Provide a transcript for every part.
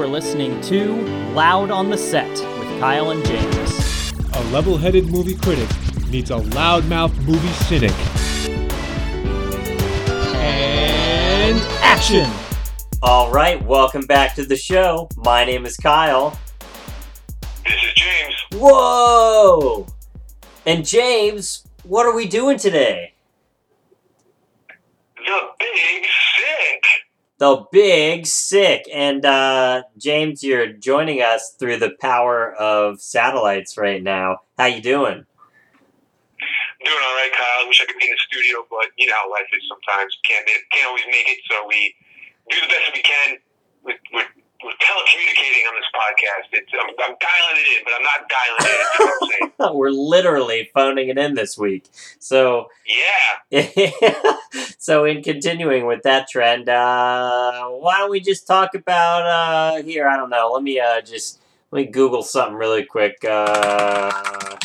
You are listening to Loud on the Set with Kyle and James. A level headed movie critic meets a loudmouth movie cynic. And action! All right, welcome back to the show. My name is Kyle. This is James. Whoa! And James, what are we doing today? The Big Sick. The Big Sick. And uh, James, you're joining us through the power of satellites right now. How you doing? Doing all right, Kyle. I wish I could be in the studio, but you know how life is sometimes. Can't can't always make it, so we do the best we can. With, with, telecommunicating on this podcast. It's, I'm, I'm dialing it in, but I'm not dialing it in. You know? We're literally phoning it in this week. So, Yeah. so in continuing with that trend, uh, why don't we just talk about uh, here? I don't know. Let me uh, just let me Google something really quick. Uh,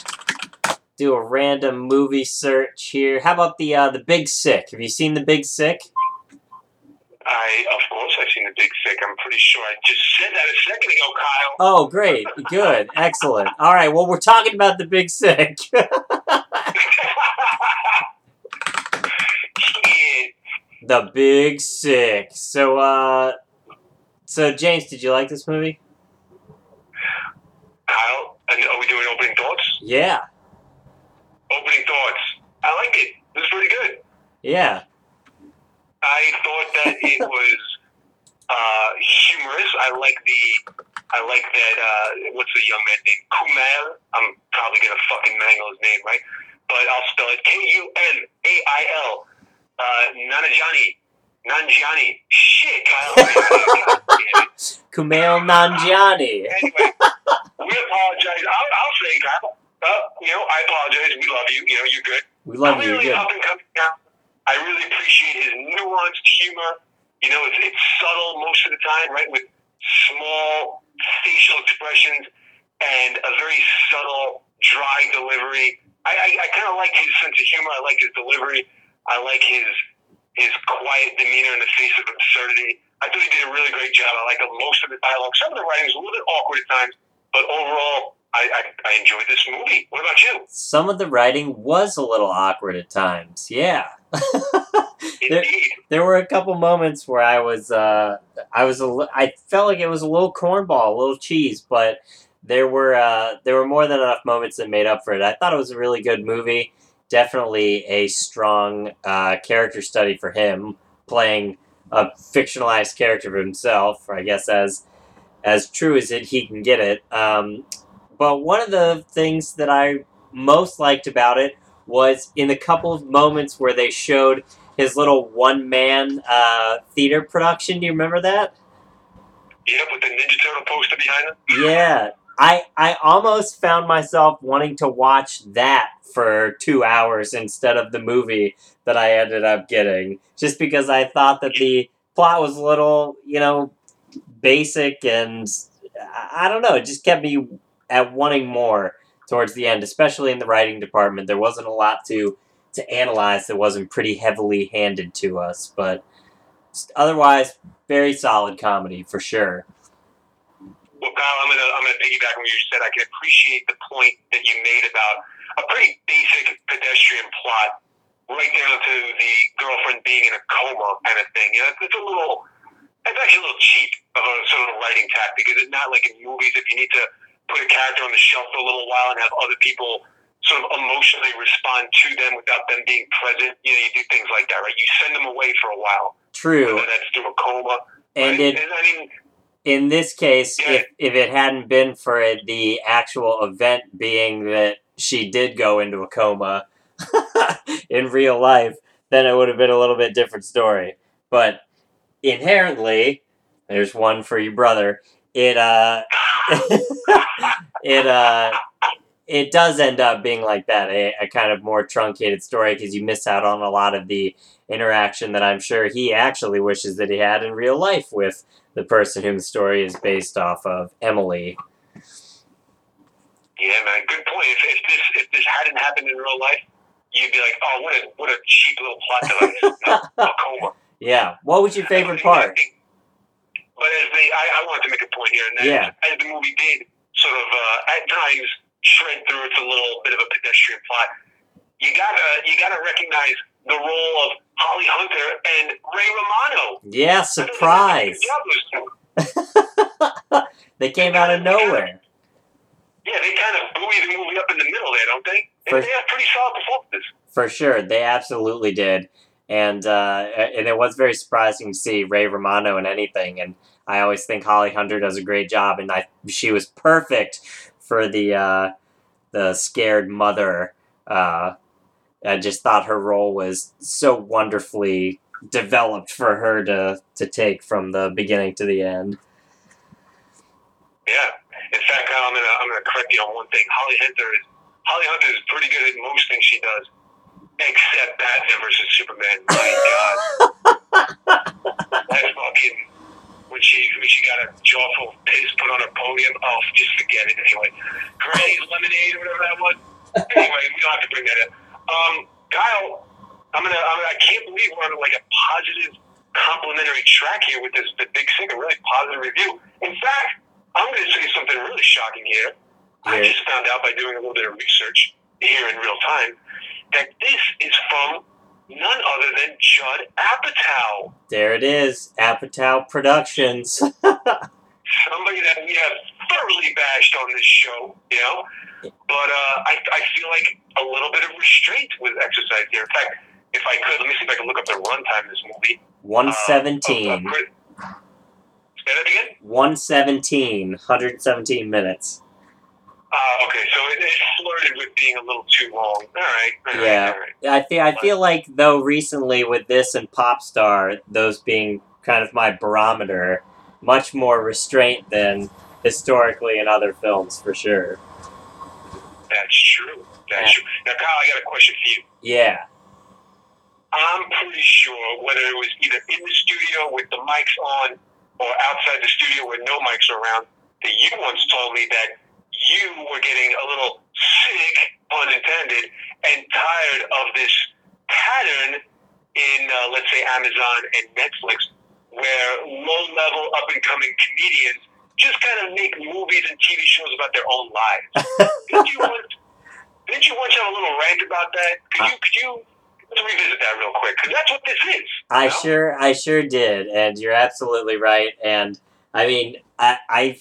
do a random movie search here. How about the uh, the Big Sick? Have you seen the Big Sick? I, of course, I've seen The Big Sick. I'm pretty sure I just said that a second ago, Kyle. Oh, great, good, excellent. All right, well, we're talking about the Big Sick. The Big Sick. So, uh, so James, did you like this movie? Kyle, and are we doing opening thoughts? Yeah, Opening thoughts. I like it. It was pretty good. yeah. I thought that it was uh, humorous. I like the, I like that. Uh, what's the young man name? Kumail. I'm probably gonna fucking mangle his name, right? But I'll spell it K U M A I L. Uh, Nanajani. Nanjiani. Shit, Kyle. Kumail Nanjiani. anyway, we apologize. I'll, I'll say, Kyle. Uh, you know, I apologize. We love you. You know, you're good. We love you. Clearly Good. up and coming now. I really appreciate his nuanced humor. You know, it's, it's subtle most of the time, right? With small facial expressions and a very subtle, dry delivery. I, I, I kind of like his sense of humor. I like his delivery. I like his his quiet demeanor in the face of absurdity. I thought he did a really great job. I like most of the dialogue. Some of the writing was a little bit awkward at times, but overall, I, I, I enjoyed this movie. What about you? Some of the writing was a little awkward at times. Yeah. there, there were a couple moments where I was, uh, I was, a, I felt like it was a little cornball, a little cheese, but there were, uh, there were more than enough moments that made up for it. I thought it was a really good movie. Definitely a strong uh, character study for him, playing a fictionalized character of himself. I guess as as true as it he can get it. Um, but one of the things that I most liked about it was in the couple of moments where they showed his little one man uh, theater production. Do you remember that? Yep, with the Ninja Turtle poster behind him. Yeah. I, I almost found myself wanting to watch that for two hours instead of the movie that I ended up getting, just because I thought that the plot was a little, you know, basic and I I don't know, it just kept me at wanting more towards the end, especially in the writing department. There wasn't a lot to to analyze that wasn't pretty heavily handed to us, but otherwise, very solid comedy for sure. Well, Kyle, I'm gonna I'm gonna piggyback on what you said. I can appreciate the point that you made about a pretty basic pedestrian plot, right down to the girlfriend being in a coma kind of thing. You know, it's a little, it's actually a little cheap of a sort of a writing tactic. Is it not like in movies if you need to put a character on the shelf for a little while and have other people sort of emotionally respond to them without them being present? You know, you do things like that, right? You send them away for a while, True. whether that's through a coma. And right? it I mean, in this case, Yeah. if if it hadn't been for it, the actual event being that she did go into a coma in real life, then it would have been a little bit different story. But inherently, there's one for your brother. It uh, it uh, it does end up being like that, a, a kind of more truncated story because you miss out on a lot of the interaction that I'm sure he actually wishes that he had in real life with the person whom the story is based off of, Emily. Yeah, man, good point. If, if this if this hadn't happened in real life, you'd be like, oh, what a what a cheap little plot device. Yeah. What was your favorite part? But as they, I, I wanted to make a point here, and that Yeah. as the movie did, sort of uh, at times shred through its a little bit of a pedestrian plot. You gotta you gotta recognize the role of Holly Hunter and Ray Romano. Yeah, surprise. Good job, those two. they came out of nowhere. Yeah, they kind of buoy the movie up in the middle there, don't they? For- they have pretty solid performances. For sure, they absolutely did, and uh, and it was very surprising to see Ray Romano in anything. And I always think Holly Hunter does a great job, and I she was perfect for the uh, the scared mother. Uh, I just thought her role was so wonderfully developed for her to to take from the beginning to the end. Yeah. In fact, I'm gonna I'm gonna correct you on one thing. Holly Hunter is Holly Hunter is pretty good at most things she does, except Batman versus Superman. My God, that fucking when she when she got a jaw full of piss put on her podium. Oh, just forget it anyway. Granny's lemonade or whatever that was. Anyway, we don't have to bring that in. Um, Kyle, I'm gonna, I'm gonna I can't believe we're on like a positive complimentary track here with this the big singer, really positive review. In fact, I'm gonna say something really shocking here. I just found out by doing a little bit of research here in real time that this is from none other than Judd Apatow, There it is, Apatow Productions. somebody that we have thoroughly bashed on this show, you know. But uh, I, I feel like a little bit of restraint with exercise here. In fact, if I could, let me see if I can look up the runtime of this movie. 117. Uh, uh, uh, Say that again. 117, 117 minutes. Uh, okay, so it, it flirted with being a little too long. All right. All right Yeah. All right. I feel I feel like though recently with this and Popstar, those being kind of my barometer, much more restraint than historically in other films for sure. That's true. That's true. Now, Kyle, I got a question for you. Yeah, I'm pretty sure whether it was either in the studio with the mics on or outside the studio with no mics around, that you once told me that you were getting a little sick, pun intended, and tired of this pattern in, uh, let's say, Amazon and Netflix, where low-level, up-and-coming comedians just kind of make movies and TV shows about their own lives. didn't you want? Didn't you once have a little rant about that? Could you? Could you? Let's revisit that real quick because that's what this is. I know? sure I sure did, and you're absolutely right. And I mean, I I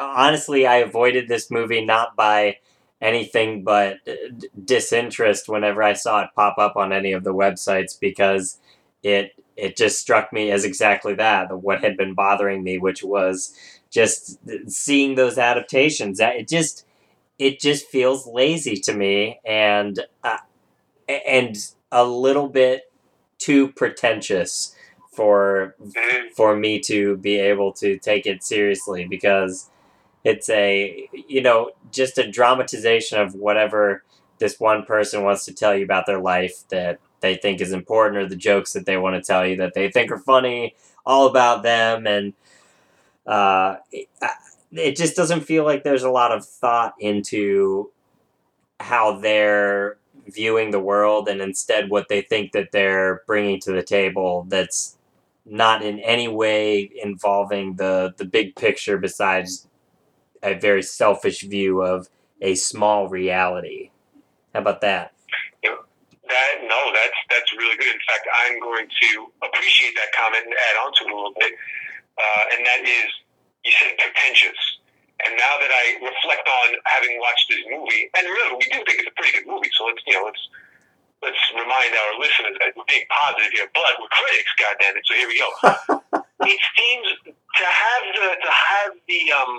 honestly I avoided this movie not by anything but d- disinterest whenever I saw it pop up on any of the websites because it it just struck me as exactly that what had been bothering me, which was just seeing those adaptations. That it just it just feels lazy to me, and uh, and a little bit too pretentious for Mhm. for me to be able to take it seriously because it's a you know just a dramatization of whatever this one person wants to tell you about their life that they think is important or the jokes that they want to tell you that they think are funny all about them. And uh, it, it just doesn't feel like there's a lot of thought into how they're viewing the world and instead what they think that they're bringing to the table that's not in any way involving the the big picture besides a very selfish view of a small reality how about that That no, that's that's really good. In fact, I'm going to appreciate that comment and add on to it a little bit. Uh, and that is, you said pretentious. And now that I reflect on having watched this movie, and remember, we do think it's a pretty good movie, so let's you know let's let's remind our listeners that we're being positive here, but we're critics, goddamn it. So here we go. it seems to have the to have the um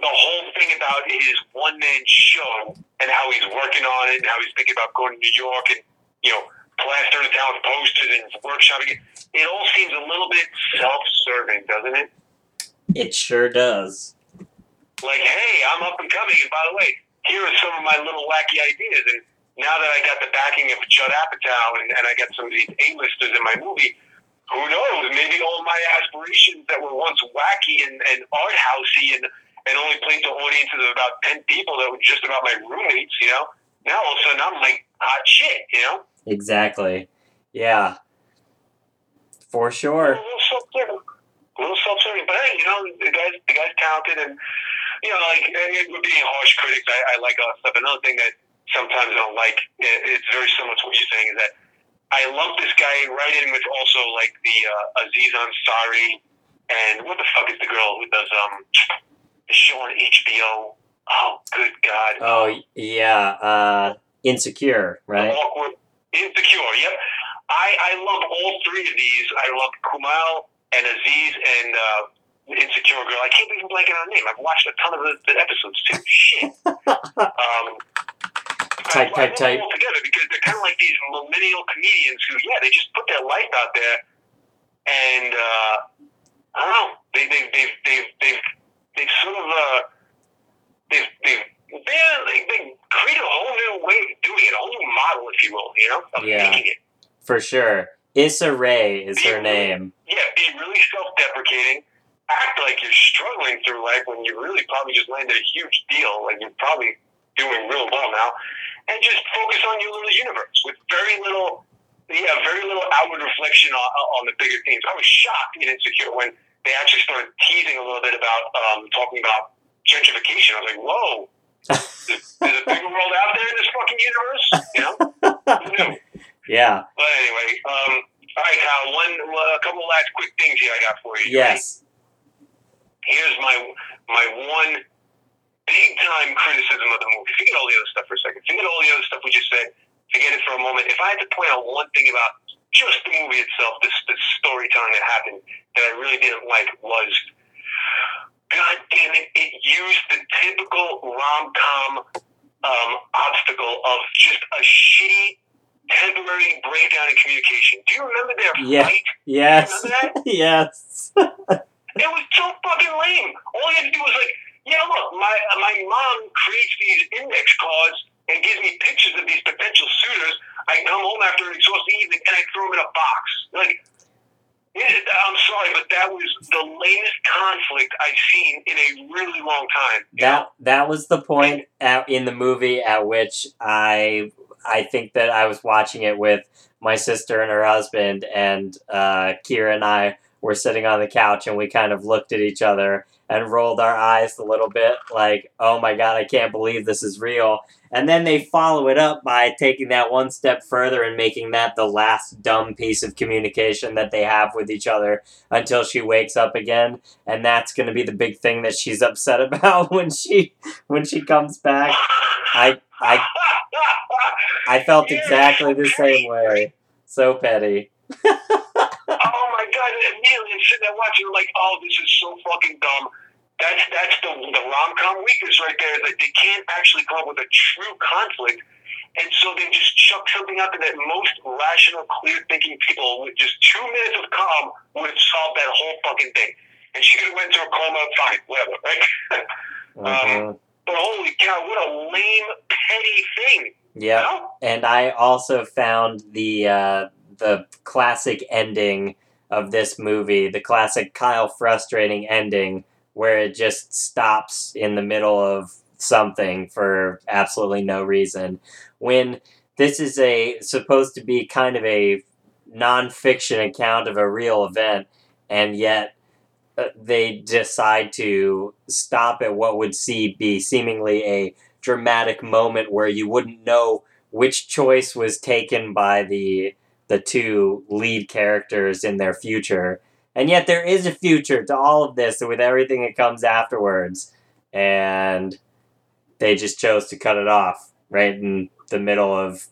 the whole thing about his one man show and how he's working on it and how he's thinking about going to New York and you know plastering with posters and workshopping it. It all seems a little bit self serving, doesn't it? it sure does like, hey, I'm up and coming, and by the way, here are some of my little wacky ideas. And now that I got the backing of Judd Apatow and, and I got some of these A-listers in my movie, who knows? Maybe all my aspirations that were once wacky and, and art housey and, and only played to audiences of about 10 people that were just about my roommates, you know? Now all of a sudden I'm like hot shit, you know? exactly yeah for sure. A little self-serving. a little self-serving. But hey, you know, the guy's the guy's talented, and you know, like we're being harsh critics. I, I like all that stuff. Another thing that sometimes I don't like, it's very similar to what you're saying, is that I lump this guy right in with also like the uh, Aziz Ansari and what the fuck is the girl who does um show on HBO? Oh, good God! Oh yeah, uh, insecure, right? Awkward, insecure. Yep. I I lump all three of these. I lump Kumail and Aziz and uh, insecure girl. I can't even blank on her name. I've watched a ton of the, the episodes too. Shit. um, Type, I, I type, them type. all together because they're kind of like these millennial comedians who, yeah, they just put their life out there, and uh, I don't know. They they they they they they've sort of uh, they've they've they're, they they created a whole new way of doing it, a whole new model, if you will, you know, of Yeah. making it. For sure. Issa Rae is her name. Yeah, be really self-deprecating. Act like you're struggling through life when you really probably just landed a huge deal. Like you're probably doing real well now, and just focus on your little universe with very little, yeah, very little outward reflection on, on the bigger themes. I was shocked in Insecure when they actually started teasing a little bit about um, talking about gentrification. I was like, whoa, there's, a bigger world out there in this fucking universe. You know. Yeah. But anyway, um, all right, Kyle. One, a couple of last quick things here I got for you. Yes. Here's my my one big time criticism of the movie. Forget all the other stuff for a second. Forget all the other stuff we just said. Forget it for a moment. If I had to point out one thing about just the movie itself, this the storytelling that happened that I really didn't like was, God damn it! It used the typical rom com um, obstacle of just a shitty temporary breakdown in communication. Do you remember their Yeah. fight? Yes. Yes. It was so fucking lame. All you had to do was like, yeah, look, my my mom creates these index cards and gives me pictures of these potential suitors. I come home after an exhausting in a box. Like, I'm sorry, but that was the lamest conflict I've seen in a really long time. you know? That that was the point at, in the movie at which I I think that I was watching it with my sister and her husband and uh, Kira and I were sitting on the couch and we kind of looked at each other and rolled our eyes a little bit like oh my god I can't believe this is real. And then they follow it up by taking that one step further and making that the last dumb piece of communication that they have with each other until she wakes up again. And that's going to be the big thing that she's upset about when she when she comes back. I i i felt exactly the same way. So petty! And immediately I'm sitting there watching, like, oh, this is so fucking dumb. That's that's the the rom com weakness right there. Is that they can't actually come up with a true conflict, and so they just chuck something out there that most rational, clear thinking people with just two minutes of calm would have solved that whole fucking thing. And she could have went to a coma, fine, whatever, right? Mhm. but holy cow, what a lame, petty thing. yeah You know? and i also found the uh the classic ending of this movie the classic kyle frustrating ending where it just stops in the middle of something for absolutely no reason. When this is a supposed to be kind of a nonfiction account of a real event and yet uh, they decide to stop at what would see be seemingly a dramatic moment where you wouldn't know which choice was taken by the the two lead characters in their future. And yet there is a future to all of this with everything that comes afterwards. And they just chose to cut it off right in the middle of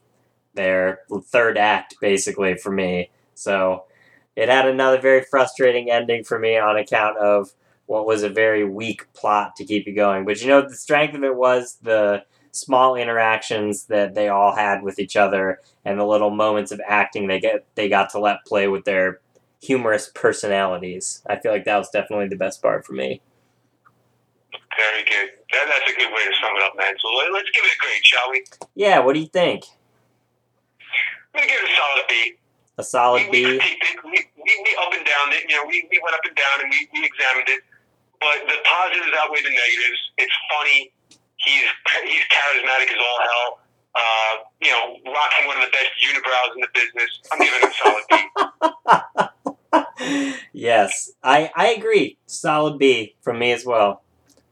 their third act basically for me. So it had another very frustrating ending for me on account of what was a very weak plot to keep you going. But you know the strength of it was the small interactions that they all had with each other and the little moments of acting they get they got to let play with their humorous personalities. I feel like that was definitely the best part for me. Very good. That, that's a good way to sum it up, man. So let, let's give it a grade, shall we? Yeah, what do you think? I'm gonna give it a solid B. A solid we, we B? We, we, we up and down it. You know, we, we went up and down and we, we examined it. But the positives outweigh the negatives. It's funny. He's he's charismatic as all hell. Uh, you know, rocking one of the best unibrows in the business. I'm giving a solid B. Yes, I I agree. Solid B from me as well.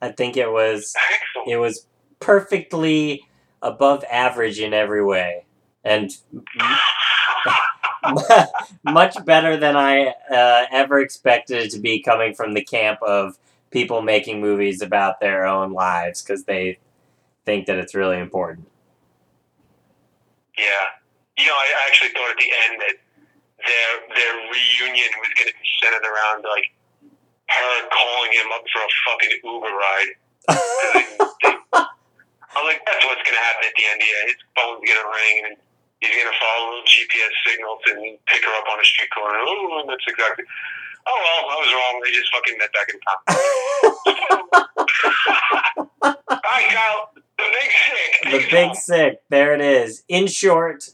I think it was Excellent. it was perfectly above average in every way, and much better than I uh, ever expected it to be coming from the camp of people making movies about their own lives because they think that it's really important. Yeah. You know, I actually thought at the end that their their reunion was going to be centered around like her calling him up for a fucking Uber ride. 'Cause they- they- I'm like, that's what's going to happen at the end. Yeah, his phone's going to ring and he's going to follow little GPS signals and pick her up on a street corner. Oh, that's exactly. Oh well, I was wrong. They just fucking met back in time. All right, Kyle. The big sick. the big sick. There it is. In short,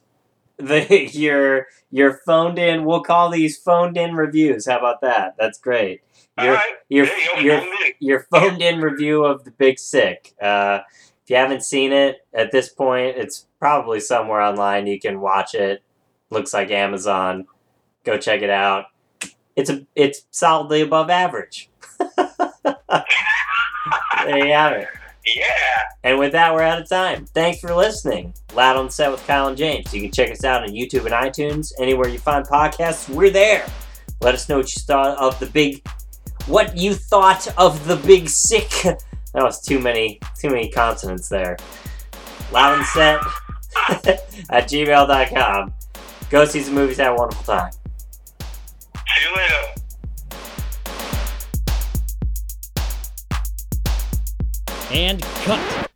the your your phoned in. We'll call these phoned in reviews. How about that? That's great. All Your right. your you your your phoned in review of the Big Sick. Uh, if you haven't seen it at this point, it's probably somewhere online. You can watch it. Looks like Amazon. Go check it out. It's a it's solidly above average. there you have it. Yeah. And with that, we're out of time. Thanks for listening. Loud on set with Kyle and James. You can check us out on YouTube and iTunes. Anywhere you find podcasts, we're there. Let us know what you thought of the big, what you thought of the big sick. That was too many, too many consonants there. Loud on set at gmail.com. Go see some movies. Have a wonderful time. See you later. And cut.